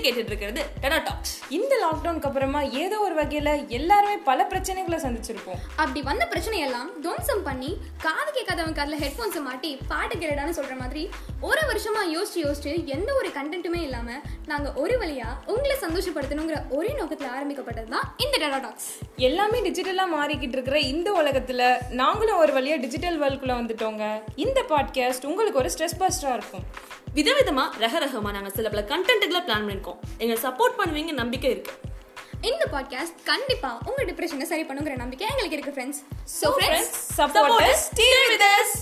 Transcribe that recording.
கேட்டுட்டு இருக்கிறது டெனா டாக்ஸ் இந்த லாக்டவுனுக்கு அப்புறமா ஏதோ ஒரு வகையில எல்லாருமே பல பிரச்சனைகளை சந்திச்சிருப்போம். அப்படி வந்த பிரச்சனையெல்லாம் துவம்சம் பண்ணி காது கேட்காதவங்க காதுல ஹெட்ஃபோன்ஸை மாட்டி பாட்டு கேளுடான்னு சொல்ற மாதிரி ஒரு வருஷமா யோசிச்சு யோசிச்சு எந்த ஒரு கண்டென்ட்டுமே இல்லாம நாங்க ஒரு வழியா உங்களை சந்தோஷப்படுத்தணுங்கிற ஒரே நோக்கத்துல ஆரம்பிக்கப்பட்டது தான் இந்த டெனா டாக்ஸ் எல்லாமே டிஜிட்டலா மாறிக்கிட்டு இருக்கிற இந்த உலகத்துல நாங்களும் ஒரு வழியா டிஜிட்டல் வேர்ல்டுக்குள்ள வந்துட்டோங்க. இந்த பாட்காஸ்ட் உங்களுக்கு ஒரு ஸ்ட்ரெஸ் பஸ்டரா இருக்கும். விதவிதமா ரக ரகமா நாங்க சில பல கண்டென்ட்டுகளை பிளான் பண்ணிருக்கோம். எங்களை சப்போர்ட் பண்ணுவீங்க நம்பிக்கை இருக்கு. இந்த பாட்காஸ்ட் கண்டிப்பா உங்க டிப்ரெஷனை சரி பண்ணுங்கிற நம்பிக்கை எங்களுக்கு இருக்கு friends friends, support us, stay with us.